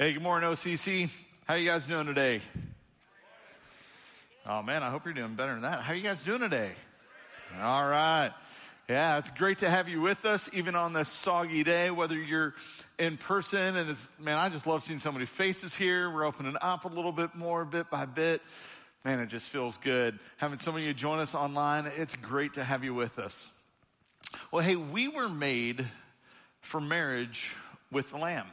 Hey, good morning, OCC. How you guys doing today? Oh man, I hope you're doing better than that. How you guys doing today? All right. Yeah, it's great to have you with us, even on this soggy day, whether you're in person and it's, man, I just love seeing so many faces here. We're opening up a little bit more, bit by bit. Man, it just feels good. Having so many of you join us online, it's great to have you with us. Well, hey, we were made for marriage with the Lamb.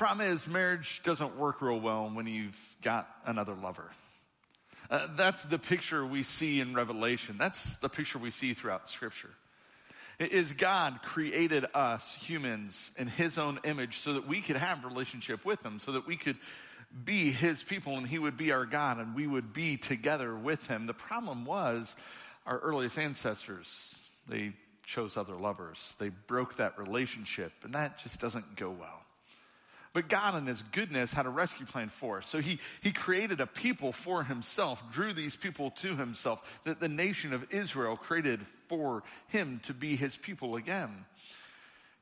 The problem is, marriage doesn't work real well when you've got another lover. Uh, that's the picture we see in Revelation. That's the picture we see throughout Scripture. It is God created us humans in His own image so that we could have relationship with Him, so that we could be His people and He would be our God and we would be together with Him. The problem was our earliest ancestors, they chose other lovers. They broke that relationship and that just doesn't go well. But God in his goodness had a rescue plan for us. So he, he created a people for himself, drew these people to himself, that the nation of Israel created for him to be his people again.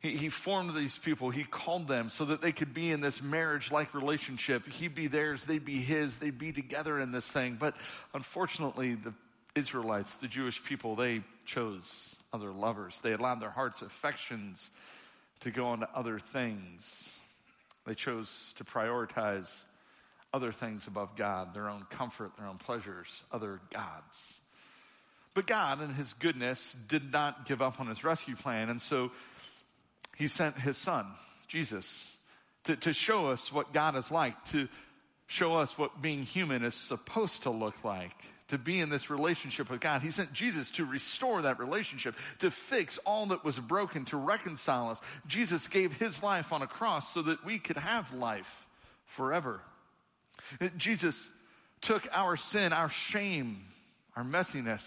He, he formed these people. He called them so that they could be in this marriage-like relationship. He'd be theirs. They'd be his. They'd be together in this thing. But unfortunately, the Israelites, the Jewish people, they chose other lovers. They allowed their heart's affections to go on to other things. They chose to prioritize other things above God, their own comfort, their own pleasures, other gods. But God, in His goodness, did not give up on His rescue plan, and so He sent His Son, Jesus, to, to show us what God is like, to show us what being human is supposed to look like to be in this relationship with God. He sent Jesus to restore that relationship, to fix all that was broken, to reconcile us. Jesus gave his life on a cross so that we could have life forever. Jesus took our sin, our shame, our messiness,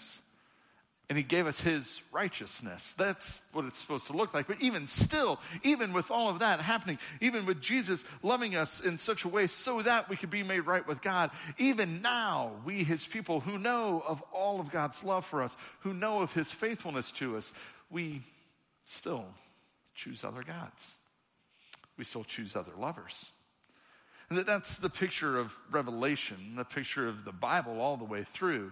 and he gave us his righteousness. That's what it's supposed to look like. But even still, even with all of that happening, even with Jesus loving us in such a way so that we could be made right with God, even now, we, his people who know of all of God's love for us, who know of his faithfulness to us, we still choose other gods. We still choose other lovers. And that's the picture of Revelation, the picture of the Bible all the way through.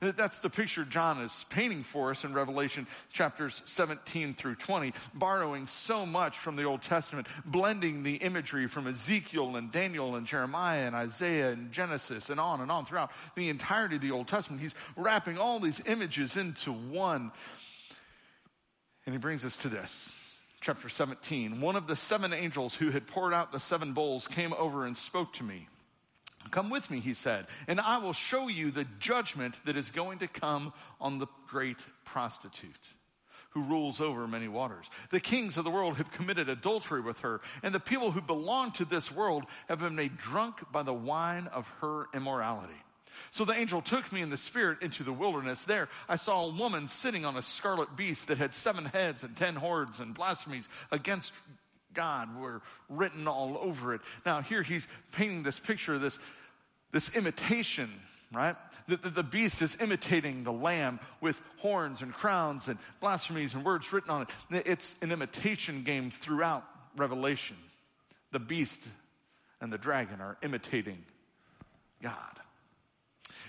That's the picture John is painting for us in Revelation chapters 17 through 20, borrowing so much from the Old Testament, blending the imagery from Ezekiel and Daniel and Jeremiah and Isaiah and Genesis and on and on throughout the entirety of the Old Testament. He's wrapping all these images into one. And he brings us to this chapter 17. One of the seven angels who had poured out the seven bowls came over and spoke to me. Come with me, he said, and I will show you the judgment that is going to come on the great prostitute who rules over many waters. The kings of the world have committed adultery with her, and the people who belong to this world have been made drunk by the wine of her immorality. So the angel took me in the spirit into the wilderness. There I saw a woman sitting on a scarlet beast that had seven heads and ten horns and blasphemies against God were written all over it. Now here he's painting this picture, this, this imitation, right? The, the, the, beast is imitating the lamb with horns and crowns and blasphemies and words written on it. It's an imitation game throughout Revelation. The beast and the dragon are imitating God.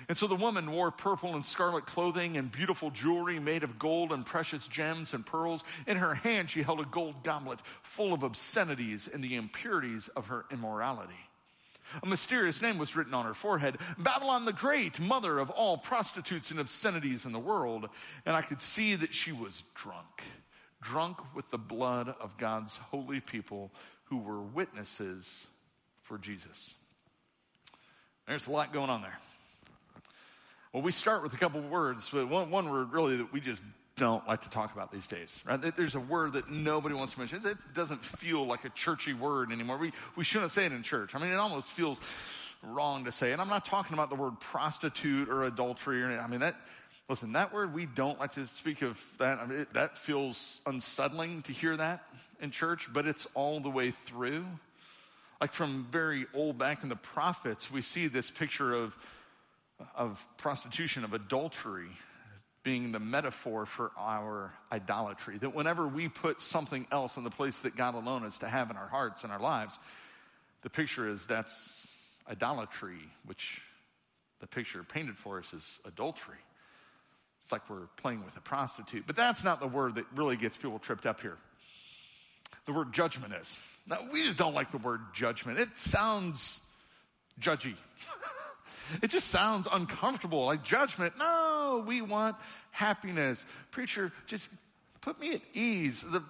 And so the woman wore purple and scarlet clothing and beautiful jewelry made of gold and precious gems and pearls. In her hand, she held a gold goblet full of obscenities and the impurities of her immorality. A mysterious name was written on her forehead Babylon the Great, mother of all prostitutes and obscenities in the world. And I could see that she was drunk, drunk with the blood of God's holy people who were witnesses for Jesus. There's a lot going on there. Well, we start with a couple words, but one, one word really that we just don't like to talk about these days, right? There's a word that nobody wants to mention. It doesn't feel like a churchy word anymore. We, we shouldn't say it in church. I mean, it almost feels wrong to say. And I'm not talking about the word prostitute or adultery or I mean, that, listen, that word, we don't like to speak of that. I mean, it, that feels unsettling to hear that in church, but it's all the way through. Like from very old back in the prophets, we see this picture of of prostitution, of adultery, being the metaphor for our idolatry. That whenever we put something else in the place that God alone is to have in our hearts and our lives, the picture is that's idolatry, which the picture painted for us is adultery. It's like we're playing with a prostitute. But that's not the word that really gets people tripped up here. The word judgment is. Now, we just don't like the word judgment. It sounds judgy. it just sounds uncomfortable, like judgment. No, we want happiness. Preacher, just put me at ease. The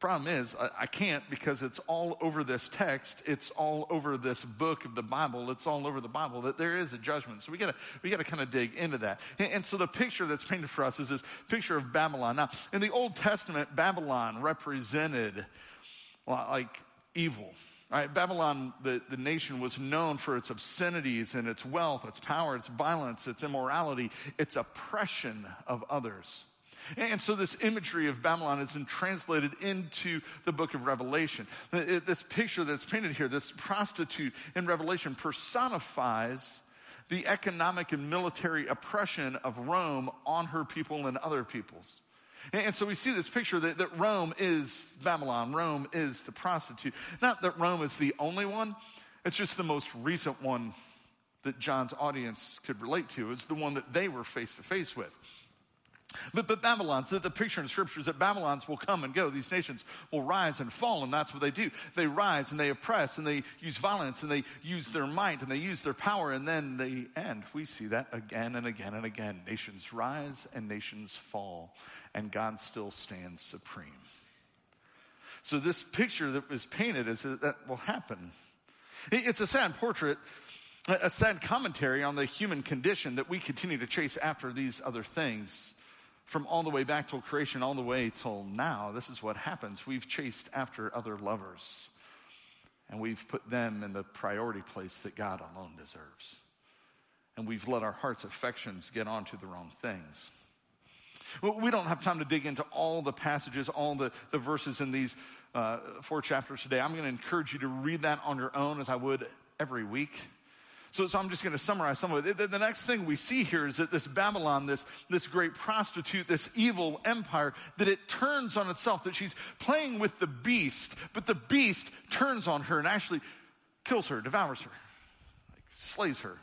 Problem is, I, I, can't because it's all over this text. It's all over this book of the Bible. It's all over the Bible that there is a judgment. So we gotta, we gotta kind of dig into that. And, and so the picture that's painted for us is this picture of Babylon. Now, in the Old Testament, Babylon represented like evil. Right? Babylon, the, the nation was known for its obscenities and its wealth, its power, its violence, its immorality, its oppression of others. And so this imagery of Babylon has been translated into the book of Revelation. This picture that's painted here, this prostitute in Revelation personifies the economic and military oppression of Rome on her people and other peoples. And so we see this picture that, that Rome is Babylon. Rome is the prostitute. Not that Rome is the only one. It's just the most recent one that John's audience could relate to. It's the one that they were face to face with. But, but Babylon's, the, the picture in scripture is that Babylon's will come and go. These nations will rise and fall, and that's what they do. They rise and they oppress and they use violence and they use their might and they use their power and then they end. We see that again and again and again. Nations rise and nations fall, and God still stands supreme. So this picture that was painted is that, that will happen. It's a sad portrait a sad commentary on the human condition that we continue to chase after these other things from all the way back till creation, all the way till now, this is what happens. We've chased after other lovers, and we've put them in the priority place that God alone deserves. And we've let our heart's affections get onto the wrong things. Well, we don't have time to dig into all the passages, all the, the verses in these uh, four chapters today. I'm going to encourage you to read that on your own as I would every week. So, so I'm just going to summarize some of it. The, the, next thing we see here is that this Babylon, this, this great prostitute, this evil empire, that it turns on itself, that she's playing with the beast, but the beast turns on her and actually kills her, devours her, like, slays her.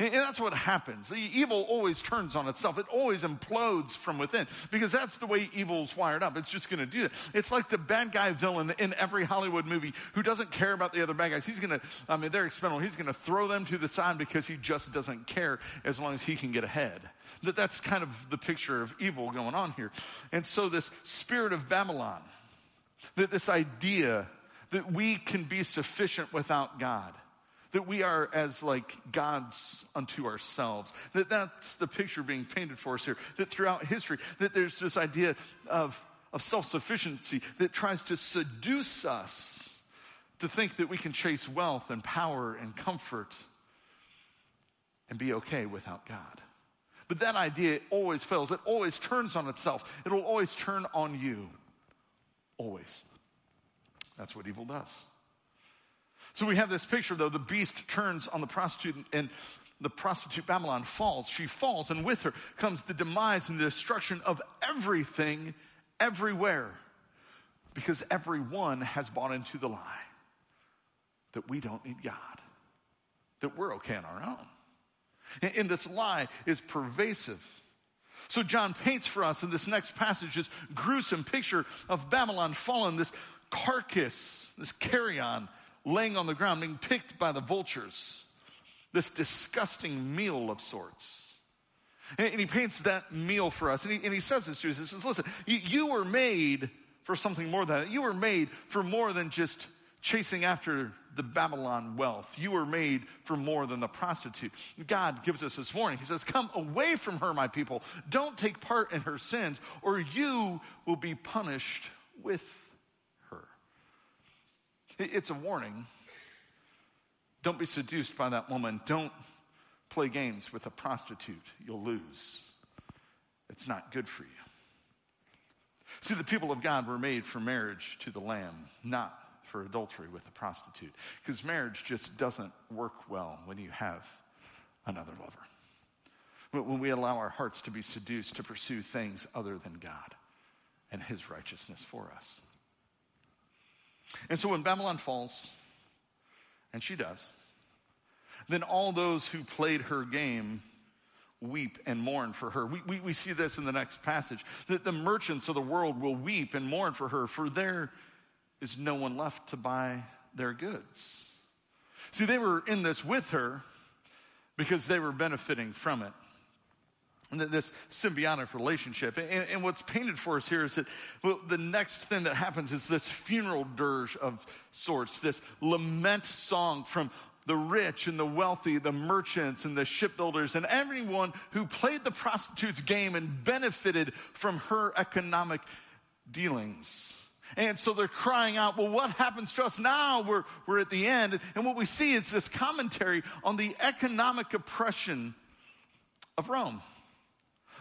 And, that's what happens. The evil always turns on itself. It always implodes from within because that's the way evil's wired up. It's just going to do that. It's like the bad guy villain in every Hollywood movie who doesn't care about the other bad guys. He's going to, I mean, they're expendable. He's going to throw them to the side because he just doesn't care as long as he can get ahead. That that's kind of the picture of evil going on here. And so this spirit of Babylon, that this idea that we can be sufficient without God that we are as like gods unto ourselves. That that's the picture being painted for us here. That throughout history, that there's this idea of, of self-sufficiency that tries to seduce us to think that we can chase wealth and power and comfort and be okay without God. But that idea always fails. It always turns on itself. It'll always turn on you. Always. That's what evil does. So we have this picture though, the beast turns on the prostitute and the prostitute Babylon falls. She falls and with her comes the demise and the destruction of everything everywhere. Because everyone has bought into the lie that we don't need God, that we're okay on our own. And this lie is pervasive. So John paints for us in this next passage this gruesome picture of Babylon fallen, this carcass, this carrion laying on the ground, being picked by the vultures. This disgusting meal of sorts. And, he paints that meal for us. And he, and he says this to us. He says, listen, you, you were made for something more than that. You were made for more than just chasing after the Babylon wealth. You were made for more than the prostitute. God gives us this warning. He says, Come away from her, my people. Don't take part in her sins, or you will be punished with it's a warning. Don't be seduced by that woman. Don't play games with a prostitute. You'll lose. It's not good for you. See, the people of God were made for marriage to the Lamb, not for adultery with a prostitute. Because marriage just doesn't work well when you have another lover. When we allow our hearts to be seduced to pursue things other than God and His righteousness for us. And so when Babylon falls, and she does, then all those who played her game weep and mourn for her. We, we, we see this in the next passage that the merchants of the world will weep and mourn for her, for there is no one left to buy their goods. See, they were in this with her because they were benefiting from it. This symbiotic relationship. And, and, what's painted for us here is that well, the next thing that happens is this funeral dirge of sorts, this lament song from the rich and the wealthy, the merchants and the shipbuilders, and everyone who played the prostitute's game and benefited from her economic dealings. And so they're crying out, well, what happens to us now? We're, we're at the end. And what we see is this commentary on the economic oppression of Rome.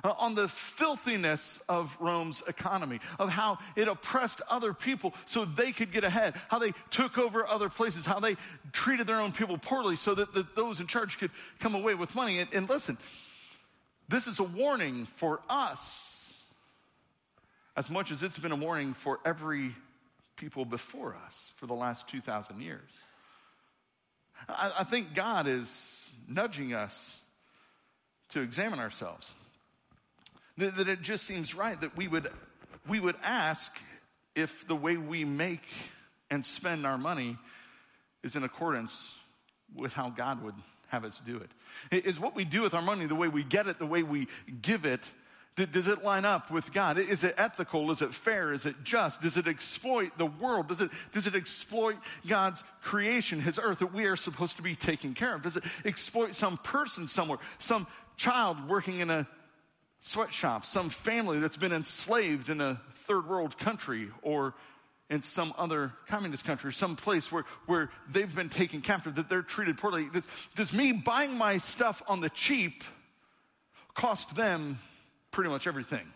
Uh, on the filthiness of Rome's economy, of how it oppressed other people so they could get ahead, how they took over other places, how they treated their own people poorly so that the, those in charge could come away with money. And, and listen, this is a warning for us as much as it's been a warning for every people before us for the last 2,000 years. I, I think God is nudging us to examine ourselves. That, that it just seems right that we would, we would ask if the way we make and spend our money is in accordance with how God would have us do it. Is what we do with our money, the way we get it, the way we give it, does it line up with God? Is it ethical? Is it fair? Is it just? Does it exploit the world? Does it, does it exploit God's creation, His earth that we are supposed to be taking care of? Does it exploit some person somewhere, some child working in a sweatshop, some family that's been enslaved in a third world country or in some other communist country, some place where, where they've been taken captive, that they're treated poorly. Does, does me buying my stuff on the cheap cost them pretty much everything?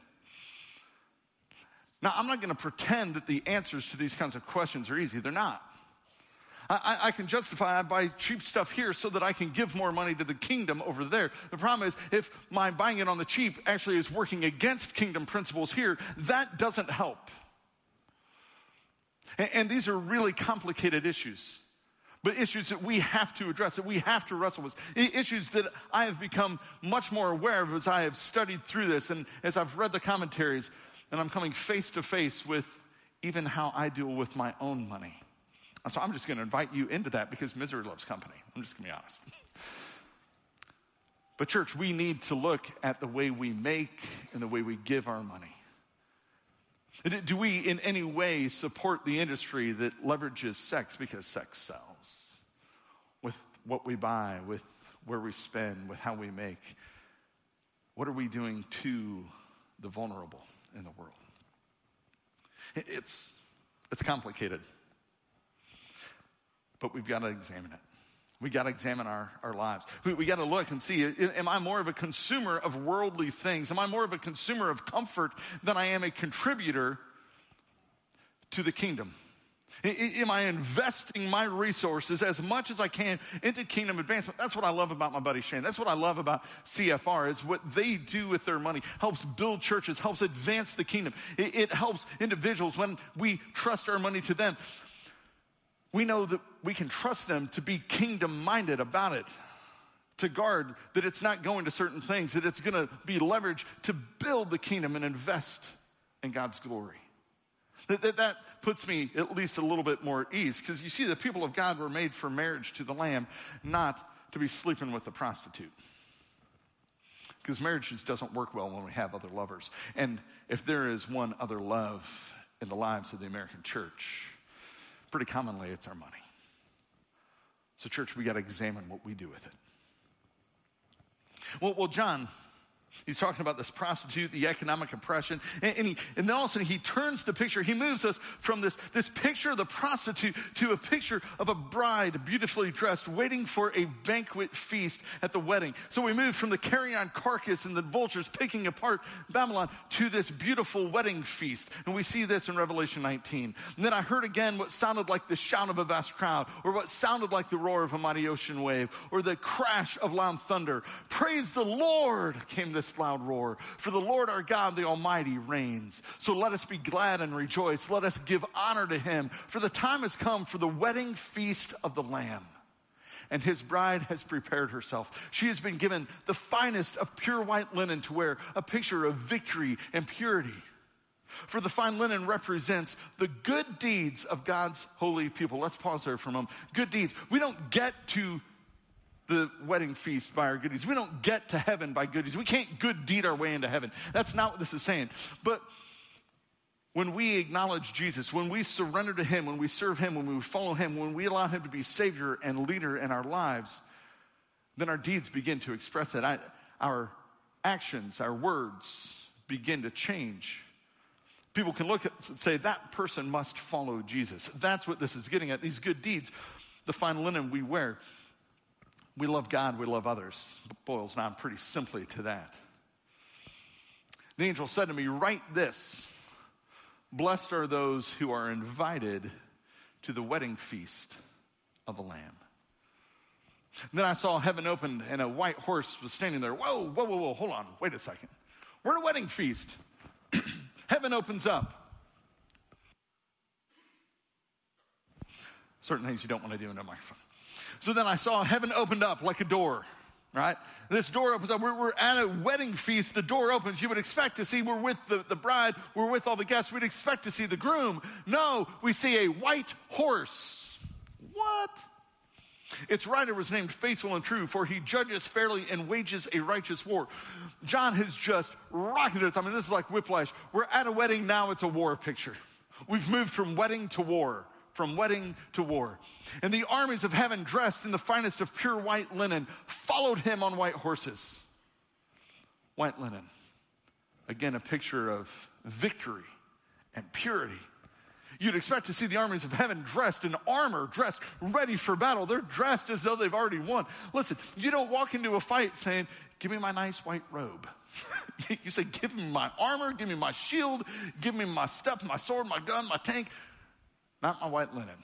Now, I'm not going to pretend that the answers to these kinds of questions are easy. They're not. I, I, can justify I buy cheap stuff here so that I can give more money to the kingdom over there. The problem is if my buying it on the cheap actually is working against kingdom principles here, that doesn't help. And, and these are really complicated issues. But issues that we have to address, that we have to wrestle with. Issues that I have become much more aware of as I have studied through this and as I've read the commentaries and I'm coming face to face with even how I deal with my own money. So I'm just going to invite you into that because misery loves company. I'm just going to be honest. But, church, we need to look at the way we make and the way we give our money. Do we in any way support the industry that leverages sex because sex sells? With what we buy, with where we spend, with how we make. What are we doing to the vulnerable in the world? It's, it's complicated but we've got to examine it. We got to examine our, our lives. We, we got to look and see, am I more of a consumer of worldly things? Am I more of a consumer of comfort than I am a contributor to the kingdom? Am I investing my resources as much as I can into kingdom advancement? That's what I love about my buddy Shane. That's what I love about CFR is what they do with their money. Helps build churches, helps advance the kingdom. It, it helps individuals when we trust our money to them we know that we can trust them to be kingdom minded about it, to guard that it's not going to certain things, that it's going to be leveraged to build the kingdom and invest in God's glory. That, that, that puts me at least a little bit more at ease because you see, the people of God were made for marriage to the Lamb, not to be sleeping with the prostitute. Because marriage just doesn't work well when we have other lovers. And if there is one other love in the lives of the American church, pretty commonly it's our money. So, church, we got to examine what we do with it. Well, well, John He's talking about this prostitute, the economic oppression. And, and, he, and then all of a sudden he turns the picture. He moves us from this, this picture of the prostitute to a picture of a bride beautifully dressed waiting for a banquet feast at the wedding. So we move from the carrion carcass and the vultures picking apart Babylon to this beautiful wedding feast. And we see this in Revelation 19. And then I heard again what sounded like the shout of a vast crowd or what sounded like the roar of a mighty ocean wave or the crash of loud thunder. Praise the Lord came this this loud roar. For the Lord our God, the Almighty, reigns. So let us be glad and rejoice. Let us give honor to him. For the time has come for the wedding feast of the Lamb. and his bride has prepared herself. She has been given the finest of pure white linen to wear, a picture of victory and purity. For the fine linen represents the good deeds of God's holy people. Let's pause there for a moment. Good deeds. We don't get to the wedding feast by our goodies. We don't get to heaven by goodies. We can't good deed our way into heaven. That's not what this is saying. But when we acknowledge Jesus, when we surrender to Him, when we serve Him, when we follow Him, when we allow Him to be Savior and leader in our lives, then our deeds begin to express that. our actions, our words begin to change. People can look at and say, that person must follow Jesus. That's what this is getting at. These good deeds, the fine linen we wear. We love God, we love others. It boils down pretty simply to that. The angel said to me, Write this Blessed are those who are invited to the wedding feast of the Lamb. Then I saw heaven opened and a white horse was standing there. Whoa, whoa, whoa, whoa, hold on, wait a second. We're at a wedding feast. heaven opens up. Certain things you don't want to do in a microphone. So then I saw heaven opened up like a door, right? This door opens up. We're, we're, at a wedding feast. The door opens. You would expect to see we're with the, the bride. We're with all the guests. We'd expect to see the groom. No, we see a white horse. What? Its rider was named Faithful and True, for he judges fairly and wages a righteous war. John has just rocketed it. I mean, this is like whiplash. We're at a wedding, now it's a war picture. We've moved from wedding to war from wedding to war. And the armies of heaven, dressed in the finest of pure white linen, followed him on white horses. White linen. Again, a picture of victory and purity. You'd expect to see the armies of heaven dressed in armor, dressed ready for battle. They're dressed as though they've already won. Listen, you don't walk into a fight saying, Give me my nice white robe. you say, Give me my armor, give me my shield, give me my stuff, my sword, my gun, my tank not my white linen.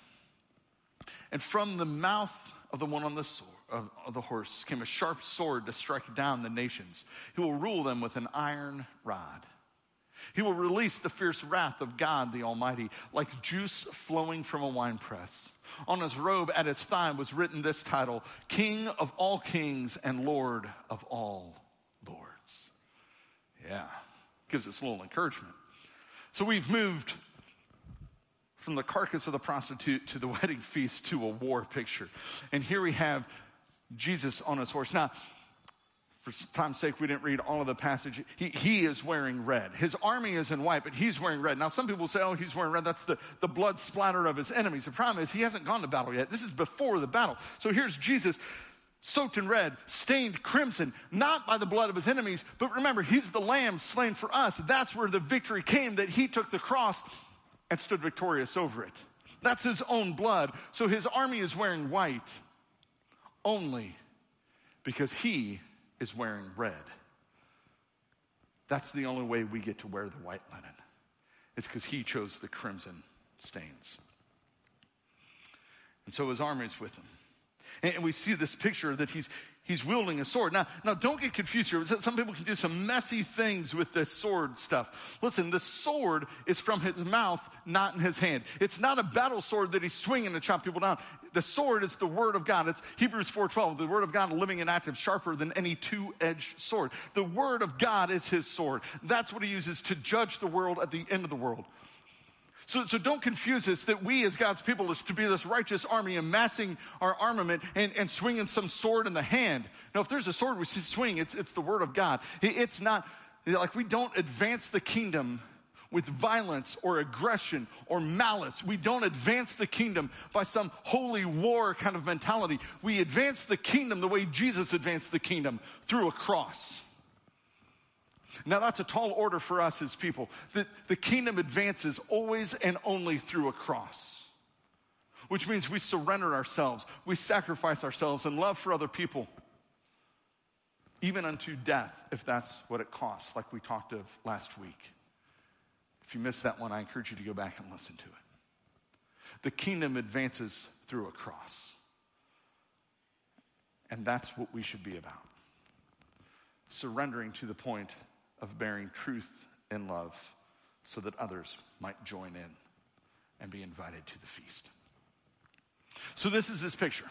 And from the mouth of the one on the sword, of, the horse came a sharp sword to strike down the nations. He will rule them with an iron rod. He will release the fierce wrath of God the Almighty, like juice flowing from a winepress. On his robe at his thigh was written this title King of all kings and Lord of all lords. Yeah, gives us a little encouragement. So we've moved from the carcass of the prostitute to the wedding feast to a war picture. And here we have Jesus on his horse. Now, for time's sake, we didn't read all of the passage. He, he is wearing red. His army is in white, but he's wearing red. Now, some people say, oh, he's wearing red. That's the, the blood splatter of his enemies. The problem is he hasn't gone to battle yet. This is before the battle. So here's Jesus soaked in red, stained crimson, not by the blood of his enemies, but remember, he's the lamb slain for us. That's where the victory came, that he took the cross and stood victorious over it. That's his own blood. So his army is wearing white only because he is wearing red. That's the only way we get to wear the white linen. It's because he chose the crimson stains. And so his army is with him. And we see this picture that he's, he's wielding a sword. Now, now don't get confused here. Some people can do some messy things with this sword stuff. Listen, the sword is from his mouth, not in his hand. It's not a battle sword that he's swinging to chop people down. The sword is the word of God. It's Hebrews 4:12. The word of God, living and active, sharper than any two-edged sword. The word of God is his sword. That's what he uses to judge the world at the end of the world. So, so don't confuse us that we as God's people is to be this righteous army amassing our armament and, and swinging some sword in the hand. Now, if there's a sword we should swing, it's, it's the word of God. It's not like we don't advance the kingdom with violence or aggression or malice. We don't advance the kingdom by some holy war kind of mentality. We advance the kingdom the way Jesus advanced the kingdom through a cross. Now, that's a tall order for us as people. The, the kingdom advances always and only through a cross, which means we surrender ourselves, we sacrifice ourselves in love for other people, even unto death, if that's what it costs, like we talked of last week. If you missed that one, I encourage you to go back and listen to it. The kingdom advances through a cross. And that's what we should be about. Surrendering to the point of bearing truth and love so that others might join in and be invited to the feast. So, this is this picture.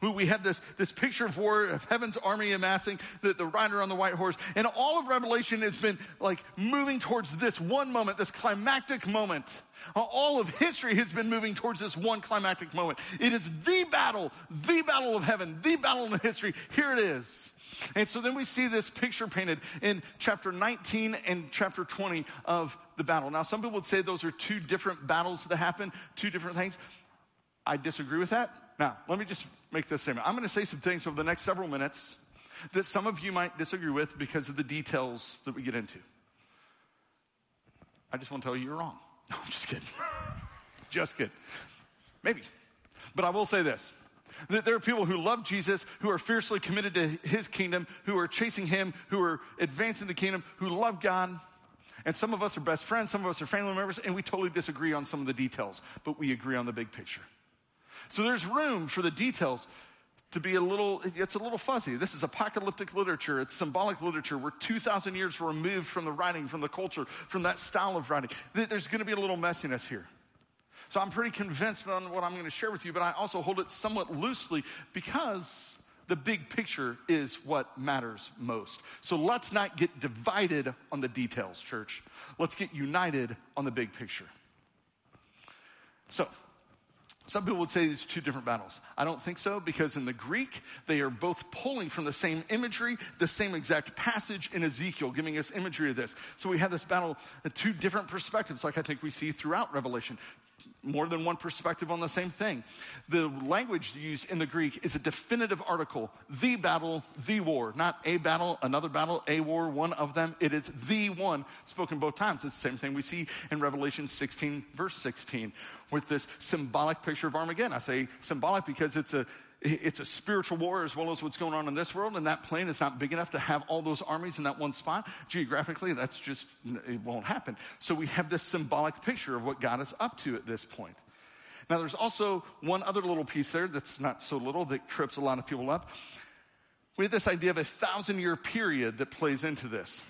We have this, this picture of war, of heaven's army amassing, the, the rider on the white horse. And all of Revelation has been like moving towards this one moment, this climactic moment. All of history has been moving towards this one climactic moment. It is the battle, the battle of heaven, the battle in history. Here it is. And so then we see this picture painted in chapter 19 and chapter 20 of the battle. Now, some people would say those are two different battles that happen, two different things. I disagree with that. Now, let me just make this statement. I'm going to say some things over the next several minutes that some of you might disagree with because of the details that we get into. I just want to tell you you're wrong. No, I'm just kidding. just kidding. Maybe. But I will say this. That there are people who love Jesus, who are fiercely committed to his kingdom, who are chasing him, who are advancing the kingdom, who love God. And some of us are best friends, some of us are family members, and we totally disagree on some of the details, but we agree on the big picture. So there's room for the details to be a little, it's a little fuzzy. This is apocalyptic literature. It's symbolic literature. We're 2,000 years removed from the writing, from the culture, from that style of writing. There's going to be a little messiness here. So I'm pretty convinced on what I'm going to share with you, but I also hold it somewhat loosely because the big picture is what matters most. So let's not get divided on the details, church. Let's get united on the big picture. So, some people would say these two different battles. I don't think so because in the Greek, they are both pulling from the same imagery, the same exact passage in Ezekiel, giving us imagery of this. So we have this battle, uh, two different perspectives, like I think we see throughout Revelation more than one perspective on the same thing. The language used in the Greek is a definitive article, the battle, the war, not a battle, another battle, a war, one of them. It is the one spoken both times. It's the same thing we see in Revelation 16, verse 16, with this symbolic picture of Armageddon. I say symbolic because it's a it's a spiritual war as well as what's going on in this world, and that plain is not big enough to have all those armies in that one spot. Geographically, that's just, it won't happen. So we have this symbolic picture of what God is up to at this point. Now, there's also one other little piece there that's not so little that trips a lot of people up. We have this idea of a thousand year period that plays into this.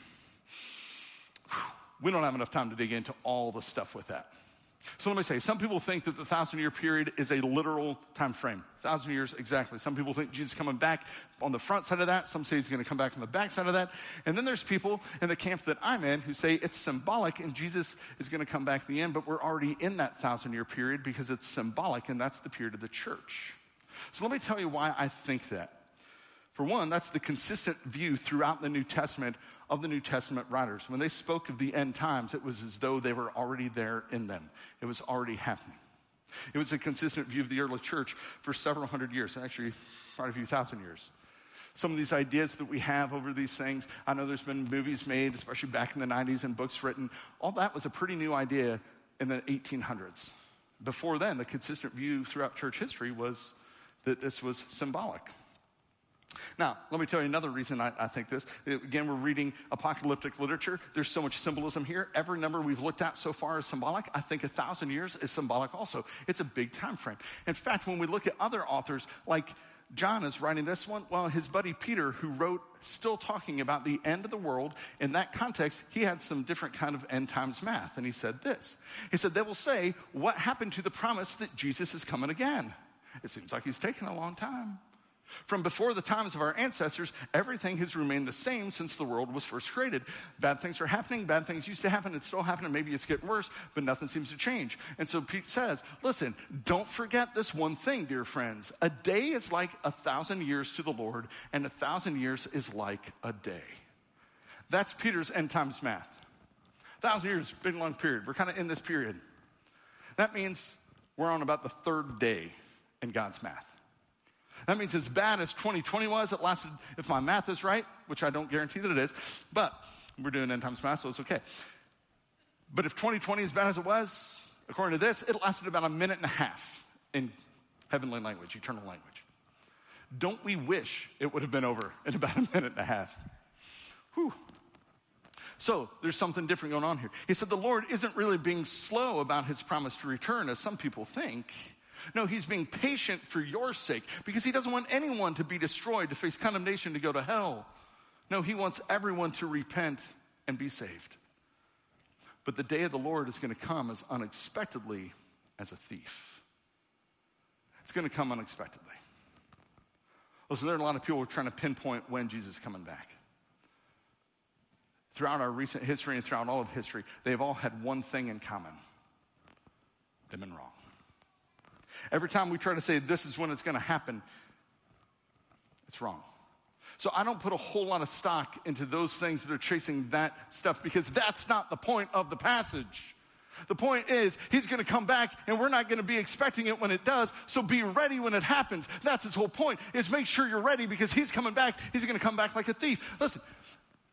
We don't have enough time to dig into all the stuff with that. So let me say, some people think that the thousand year period is a literal time frame. Thousand years exactly. Some people think Jesus is coming back on the front side of that. Some say he's going to come back on the back side of that. And then there's people in the camp that I'm in who say it's symbolic and Jesus is going to come back at the end, but we're already in that thousand year period because it's symbolic and that's the period of the church. So let me tell you why I think that. For one, that's the consistent view throughout the New Testament of the New Testament writers. When they spoke of the end times, it was as though they were already there in them. It was already happening. It was a consistent view of the early church for several hundred years, actually quite a few thousand years. Some of these ideas that we have over these things, I know there's been movies made, especially back in the 90s, and books written. All that was a pretty new idea in the 1800s. Before then, the consistent view throughout church history was that this was symbolic. Now, let me tell you another reason I, I, think this. Again, we're reading apocalyptic literature. There's so much symbolism here. Every number we've looked at so far is symbolic. I think a thousand years is symbolic also. It's a big time frame. In fact, when we look at other authors, like John is writing this one, well, his buddy Peter, who wrote still talking about the end of the world, in that context, he had some different kind of end times math. And he said this. He said, they will say, what happened to the promise that Jesus is coming again? It seems like he's taken a long time. From before the times of our ancestors, everything has remained the same since the world was first created. Bad things are happening, bad things used to happen, it's still happening, maybe it's getting worse, but nothing seems to change. And so Pete says, listen, don't forget this one thing, dear friends. A day is like a thousand years to the Lord, and a thousand years is like a day. That's Peter's end times math. A thousand years, big long period. We're kind of in this period. That means we're on about the third day in God's math. That means as bad as 2020 was, it lasted, if my math is right, which I don't guarantee that it is, but we're doing end times math, so it's okay. But if 2020 is bad as it was, according to this, it lasted about a minute and a half in heavenly language, eternal language. Don't we wish it would have been over in about a minute and a half? Whew. So there's something different going on here. He said the Lord isn't really being slow about his promise to return, as some people think. No, he's being patient for your sake because he doesn't want anyone to be destroyed, to face condemnation, to go to hell. No, he wants everyone to repent and be saved. But the day of the Lord is going to come as unexpectedly as a thief. It's going to come unexpectedly. Listen, there are a lot of people trying to pinpoint when Jesus is coming back. Throughout our recent history and throughout all of history, they've all had one thing in common they've been wrong. Every time we try to say this is when it's going to happen, it's wrong. So I don't put a whole lot of stock into those things that are chasing that stuff because that's not the point of the passage. The point is, he's going to come back and we're not going to be expecting it when it does. So be ready when it happens. That's his whole point is make sure you're ready because he's coming back. He's going to come back like a thief. Listen,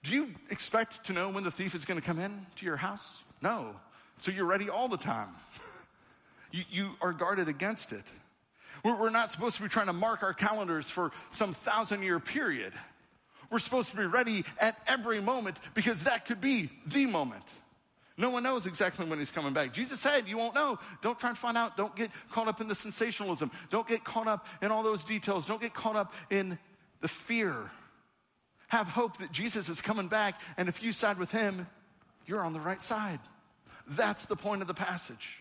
do you expect to know when the thief is going to come in to your house? No. So you're ready all the time. You, you are guarded against it. We're, not supposed to be trying to mark our calendars for some thousand year period. We're supposed to be ready at every moment because that could be the moment. No one knows exactly when he's coming back. Jesus said, You won't know. Don't try and find out. Don't get caught up in the sensationalism. Don't get caught up in all those details. Don't get caught up in the fear. Have hope that Jesus is coming back, and if you side with him, you're on the right side. That's the point of the passage.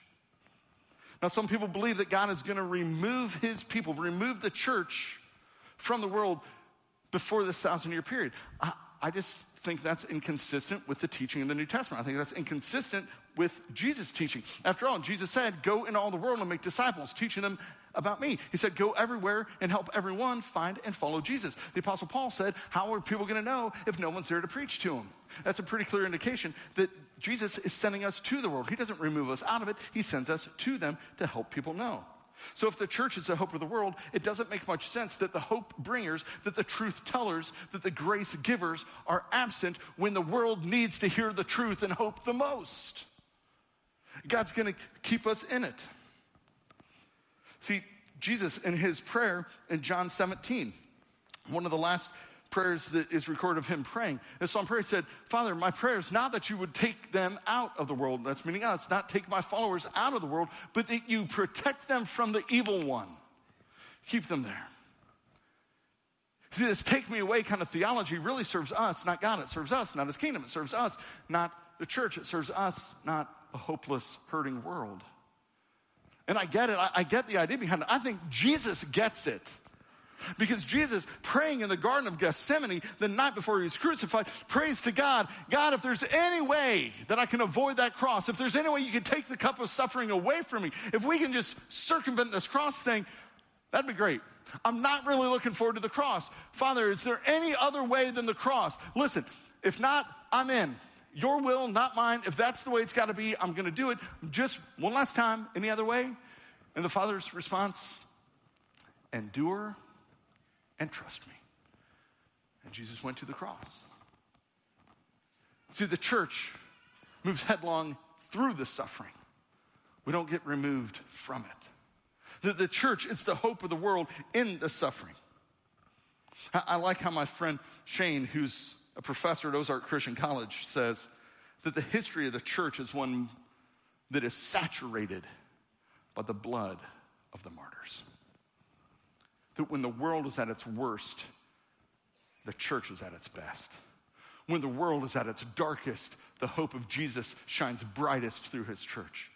Now, some people believe that God is going to remove his people, remove the church from the world before this thousand year period. I, I just think that's inconsistent with the teaching of the New Testament. I think that's inconsistent with Jesus' teaching. After all, Jesus said, Go in all the world and make disciples, teaching them about me. He said, Go everywhere and help everyone find and follow Jesus. The Apostle Paul said, How are people going to know if no one's there to preach to them? That's a pretty clear indication that Jesus is sending us to the world. He doesn't remove us out of it, He sends us to them to help people know. So if the church is the hope of the world, it doesn't make much sense that the hope bringers, that the truth tellers, that the grace givers are absent when the world needs to hear the truth and hope the most. God's going to keep us in it. See, Jesus in his prayer in John 17, one of the last prayers that is recorded of him praying. And Psalm prayer, said, Father, my prayer is not that you would take them out of the world, that's meaning us, not take my followers out of the world, but that you protect them from the evil one. Keep them there. See, this take me away kind of theology really serves us, not God. It serves us, not his kingdom. It serves us, not the church. It serves us, not a hopeless, hurting world. And I get it. I, I get the idea behind it. I think Jesus gets it. Because Jesus, praying in the Garden of Gethsemane the night before he was crucified, prays to God, God, if there's any way that I can avoid that cross, if there's any way you can take the cup of suffering away from me, if we can just circumvent this cross thing, that'd be great. I'm not really looking forward to the cross. Father, is there any other way than the cross? Listen, if not, I'm in. Your will, not mine. If that's the way it's got to be, I'm going to do it. Just one last time. Any other way? And the Father's response, endure and trust me. And Jesus went to the cross. See, the church moves headlong through the suffering. We don't get removed from it. The, the church is the hope of the world in the suffering. I, I like how my friend Shane, who's a professor at Ozark Christian College, says that the history of the church is one that is saturated by the blood of the martyrs that when the world is at its worst, the church is at its best. When the world is at its darkest, the hope of Jesus shines brightest through his church.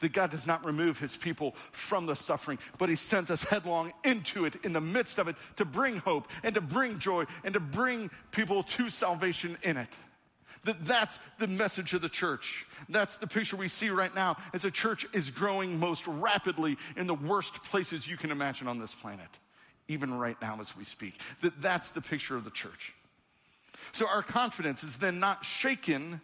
That God does not remove his people from the suffering, but he sends us headlong into it in the midst of it to bring hope and to bring joy and to bring people to salvation in it. That that's the message of the church. That's the picture we see right now as a church is growing most rapidly in the worst places you can imagine on this planet even right now as we speak. That that's the picture of the church. So our confidence is then not shaken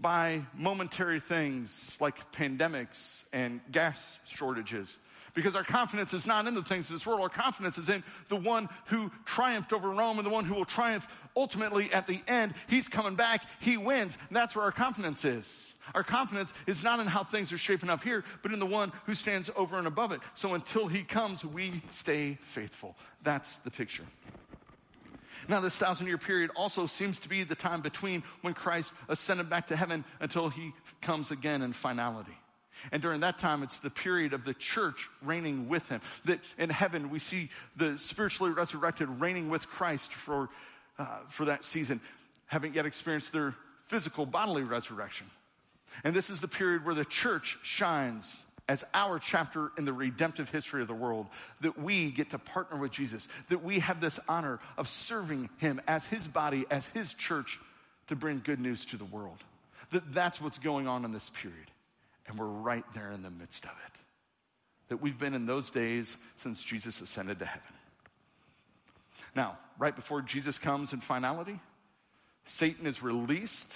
by momentary things like pandemics and gas shortages. Because our confidence is not in the things of this world. Our confidence is in the one who triumphed over Rome and the one who will triumph ultimately at the end. He's coming back. He wins. And that's where our confidence is. Our confidence is not in how things are shaping up here, but in the one who stands over and above it. So until he comes, we stay faithful. That's the picture. Now, this thousand year period also seems to be the time between when Christ ascended back to heaven until he comes again in finality. And during that time, it's the period of the church reigning with him. That in heaven, we see the spiritually resurrected reigning with Christ for, uh, for that season, having yet experienced their physical bodily resurrection. And this is the period where the church shines as our chapter in the redemptive history of the world, that we get to partner with Jesus, that we have this honor of serving him as his body, as his church to bring good news to the world. That that's what's going on in this period. And we're right there in the midst of it. That we've been in those days since Jesus ascended to heaven. Now, right before Jesus comes in finality, Satan is released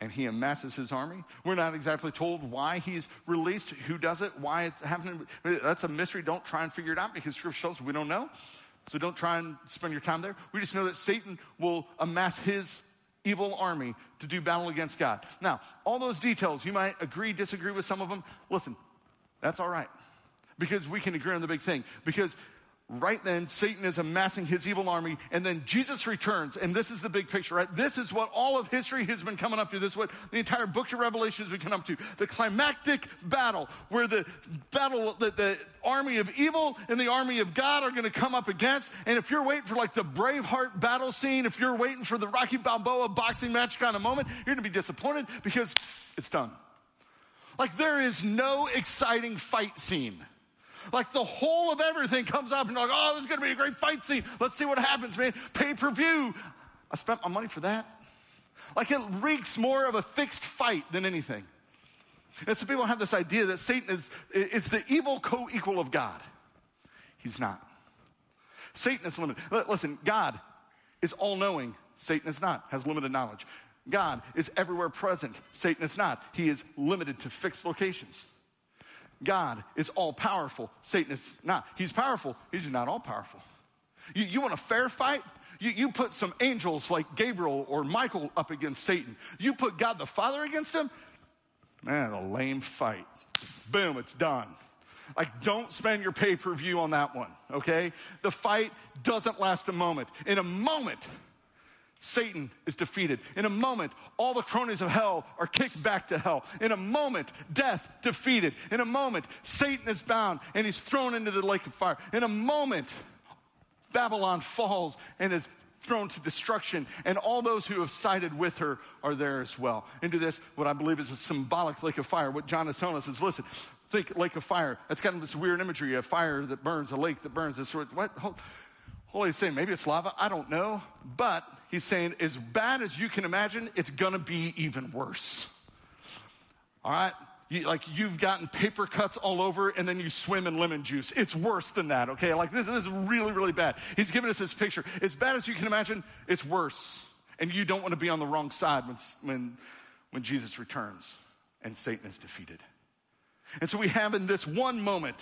and he amasses his army. We're not exactly told why he's released, who does it, why it's happening. That's a mystery. Don't try and figure it out because scripture shows we don't know. So don't try and spend your time there. We just know that Satan will amass his evil army to do battle against God. Now, all those details, you might agree, disagree with some of them. Listen, that's all right. Because we can agree on the big thing. Because right then Satan is amassing his evil army and then Jesus returns and this is the big picture, right? This is what all of history has been coming up to. This is what the entire book of Revelation has been coming up to. The climactic battle where the battle, the, the army of evil and the army of God are going to come up against. And if you're waiting for like the Braveheart battle scene, if you're waiting for the Rocky Balboa boxing match kind of moment, you're going to be disappointed because it's done. Like there is no exciting fight scene. Like the whole of everything comes up and like, oh, this is going to be a great fight scene. Let's see what happens, man. Pay per view. I spent my money for that. Like it reeks more of a fixed fight than anything. And so people have this idea that Satan is, is the evil co equal of God. He's not. Satan is limited. Listen, God is all knowing. Satan is not, has limited knowledge. God is everywhere present. Satan is not. He is limited to fixed locations. God is all powerful. Satan is not. He's powerful. He's not all powerful. You, you want a fair fight? You, you put some angels like Gabriel or Michael up against Satan. You put God the Father against him. Man, a lame fight. Boom, it's done. Like, don't spend your pay per view on that one, okay? The fight doesn't last a moment. In a moment, Satan is defeated. In a moment, all the cronies of hell are kicked back to hell. In a moment, death defeated. In a moment, Satan is bound and he's thrown into the lake of fire. In a moment, Babylon falls and is thrown to destruction, and all those who have sided with her are there as well. Into this, what I believe is a symbolic lake of fire. What John is telling us is listen, think lake of fire. That's kind of this weird imagery a fire that burns, a lake that burns. This sort of, what? Holy saying maybe it's lava. I don't know. But he's saying, as bad as you can imagine, it's going to be even worse. All right? You, like you've gotten paper cuts all over and then you swim in lemon juice. It's worse than that, okay? Like this, this is really, really bad. He's giving us this picture. As bad as you can imagine, it's worse. And you don't want to be on the wrong side when, when, when Jesus returns and Satan is defeated. And so we have in this one moment,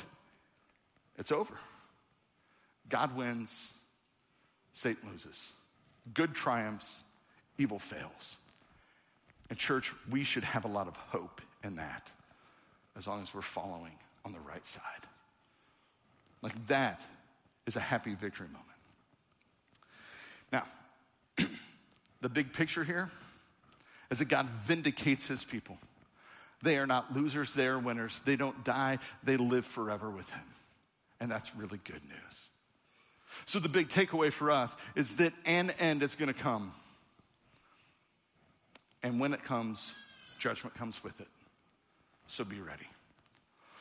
it's over. God wins, Satan loses. Good triumphs, evil fails. And, church, we should have a lot of hope in that as long as we're following on the right side. Like, that is a happy victory moment. Now, the big picture here is that God vindicates his people. They are not losers, they are winners. They don't die, they live forever with him. And that's really good news. So the big takeaway for us is that an end is going to come. And when it comes, judgment comes with it. So be ready.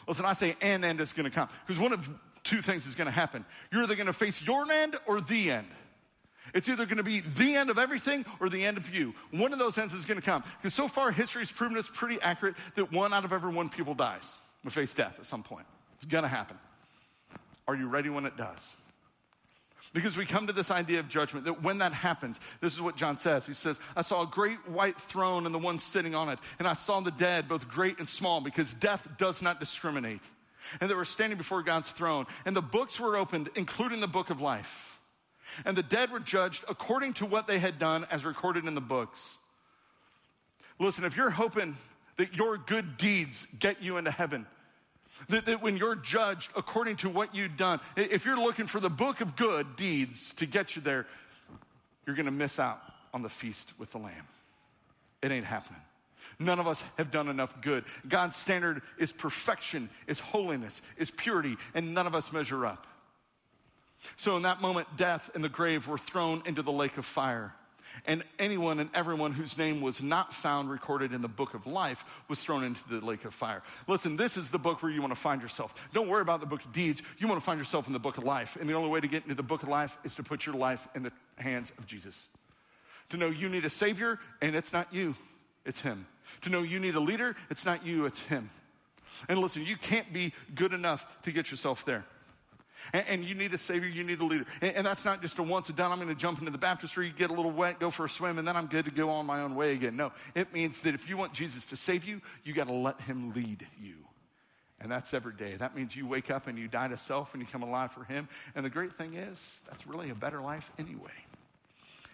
Listen, I say an end is going to come because one of two things is going to happen. You're either going to face your end or the end. It's either going to be the end of everything or the end of you. One of those ends is going to come. Because so far, history has proven it's pretty accurate that one out of every one people dies, will face death at some point. It's going to happen. Are you ready when it does? Because we come to this idea of judgment, that when that happens, this is what John says. He says, I saw a great white throne and the one sitting on it, and I saw the dead, both great and small, because death does not discriminate. And they were standing before God's throne, and the books were opened, including the book of life. And the dead were judged according to what they had done as recorded in the books. Listen, if you're hoping that your good deeds get you into heaven, that, that when you're judged according to what you've done, if you're looking for the book of good deeds to get you there, you're going to miss out on the feast with the Lamb. It ain't happening. None of us have done enough good. God's standard is perfection, is holiness, is purity, and none of us measure up. So in that moment, death and the grave were thrown into the lake of fire. And anyone and everyone whose name was not found recorded in the book of life was thrown into the lake of fire. Listen, this is the book where you want to find yourself. Don't worry about the book of deeds. You want to find yourself in the book of life. And the only way to get into the book of life is to put your life in the hands of Jesus. To know you need a savior, and it's not you, it's him. To know you need a leader, it's not you, it's him. And listen, you can't be good enough to get yourself there. And, and you need a savior, you need a leader. And, and that's not just a once and done, I'm going to jump into the baptistry, get a little wet, go for a swim, and then I'm good to go on my own way again. No, it means that if you want Jesus to save you, you got to let him lead you. And that's every day. That means you wake up and you die to self and you come alive for him. And the great thing is, that's really a better life anyway.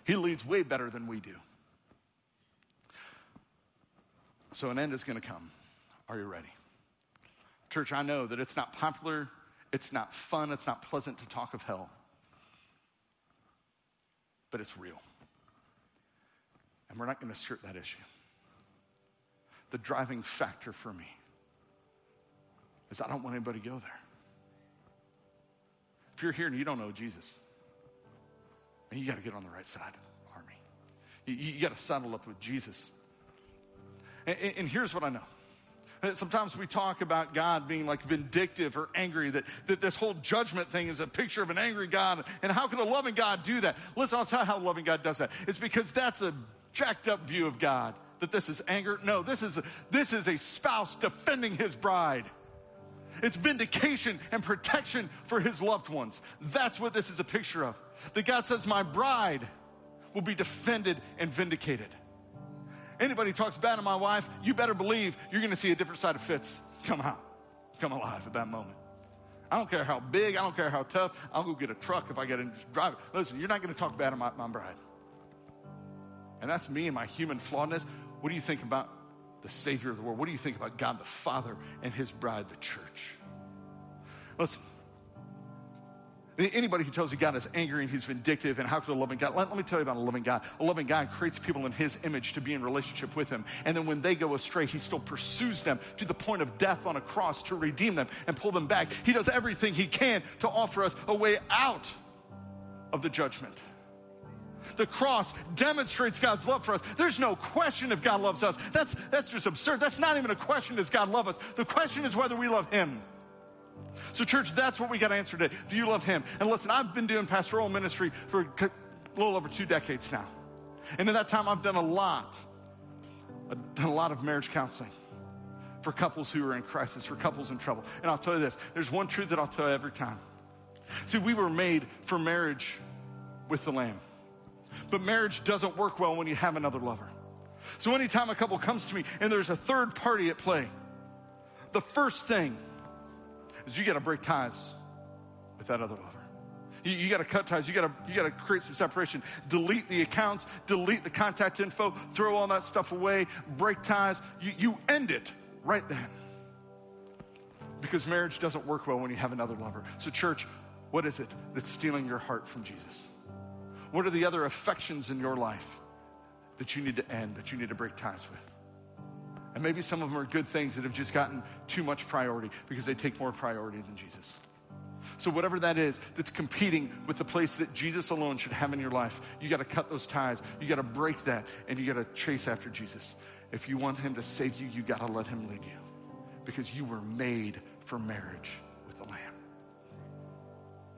He leads way better than we do. So an end is going to come. Are you ready? Church, I know that it's not popular, it's not fun, it's not pleasant to talk of hell, but it's real. And we're not going to skirt that issue. The driving factor for me is I don't want anybody to go there. If you're here and you don't know Jesus, and you got to get on the right side army, you, you got to saddle up with Jesus. And, and here's what I know Sometimes we talk about God being like vindictive or angry, that, that this whole judgment thing is a picture of an angry God. And how can a loving God do that? Listen, I'll tell you how loving God does that. It's because that's a jacked up view of God, that this is anger. No, this is, this is a spouse defending his bride. It's vindication and protection for his loved ones. That's what this is a picture of. That God says, My bride will be defended and vindicated. Anybody talks bad of my wife, you better believe you're going to see a different side of Fitz come out, come alive at that moment. I don't care how big, I don't care how tough. I'll go get a truck if I get in drive it. Listen, you're not going to talk bad of my, my bride. And that's me and my human flawedness. What do you think about the Savior of the world? What do you think about God the Father and His bride, the church? Listen, Anybody who tells you God is angry and he's vindictive and how could a loving God, let, let, me tell you about a loving God. A loving God creates people in his image to be in relationship with him. And then when they go astray, he still pursues them to the point of death on a cross to redeem them and pull them back. He does everything he can to offer us a way out of the judgment. The cross demonstrates God's love for us. There's no question if God loves us. That's, that's just absurd. That's not even a question, does God love us? The question is whether we love him. So, church, that's what we got to answer today. Do you love Him? And listen, I've been doing pastoral ministry for a little over two decades now. And in that time, I've done a lot. I've done a lot of marriage counseling for couples who are in crisis, for couples in trouble. And I'll tell you this there's one truth that I'll tell you every time. See, we were made for marriage with the Lamb. But marriage doesn't work well when you have another lover. So anytime a couple comes to me and there's a third party at play, the first thing is you got to break ties with that other lover. You, you got to cut ties. You got to you got to create some separation. Delete the accounts. Delete the contact info. Throw all that stuff away. Break ties. You, you end it right then. Because marriage doesn't work well when you have another lover. So, church, what is it that's stealing your heart from Jesus? What are the other affections in your life that you need to end, that you need to break ties with? And maybe some of them are good things that have just gotten too much priority because they take more priority than Jesus. So, whatever that is that's competing with the place that Jesus alone should have in your life, you got to cut those ties. You got to break that and you got to chase after Jesus. If you want him to save you, you got to let him lead you because you were made for marriage with the Lamb.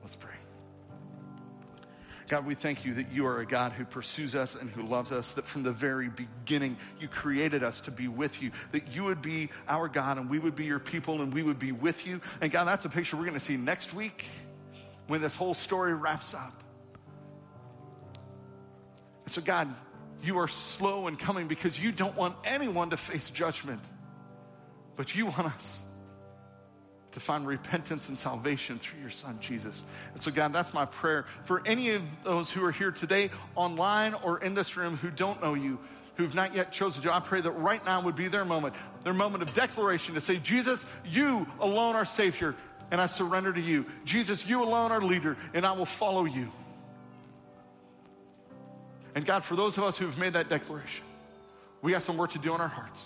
Let's pray. God, we thank you that you are a God who pursues us and who loves us, that from the very beginning you created us to be with you, that you would be our God and we would be your people and we would be with you. And God, that's a picture we're going to see next week when this whole story wraps up. And so, God, you are slow in coming because you don't want anyone to face judgment, but you want us to find repentance and salvation through your son, Jesus. And so, God, that's my prayer for any of those who are here today, online or in this room, who don't know you, who've not yet chosen you. I pray that right now would be their moment, their moment of declaration to say, Jesus, you alone are Savior, and I surrender to you. Jesus, you alone are leader, and I will follow you. And God, for those of us who've made that declaration, we got some work to do in our hearts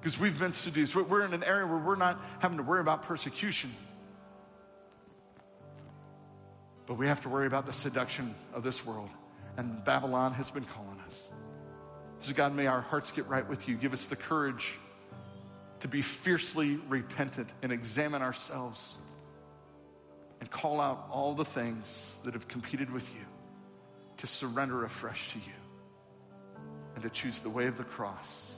because we've been seduced. We're in an area where we're not having to worry about persecution. But we have to worry about the seduction of this world. and Babylon has been calling us. So, God, may our hearts get right with you. Give us the courage to be fiercely repentant and examine ourselves and call out all the things that have competed with you to surrender afresh to you and to choose the way of the cross,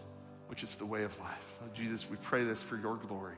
which is the way of life. Oh, Jesus, we pray this for your glory.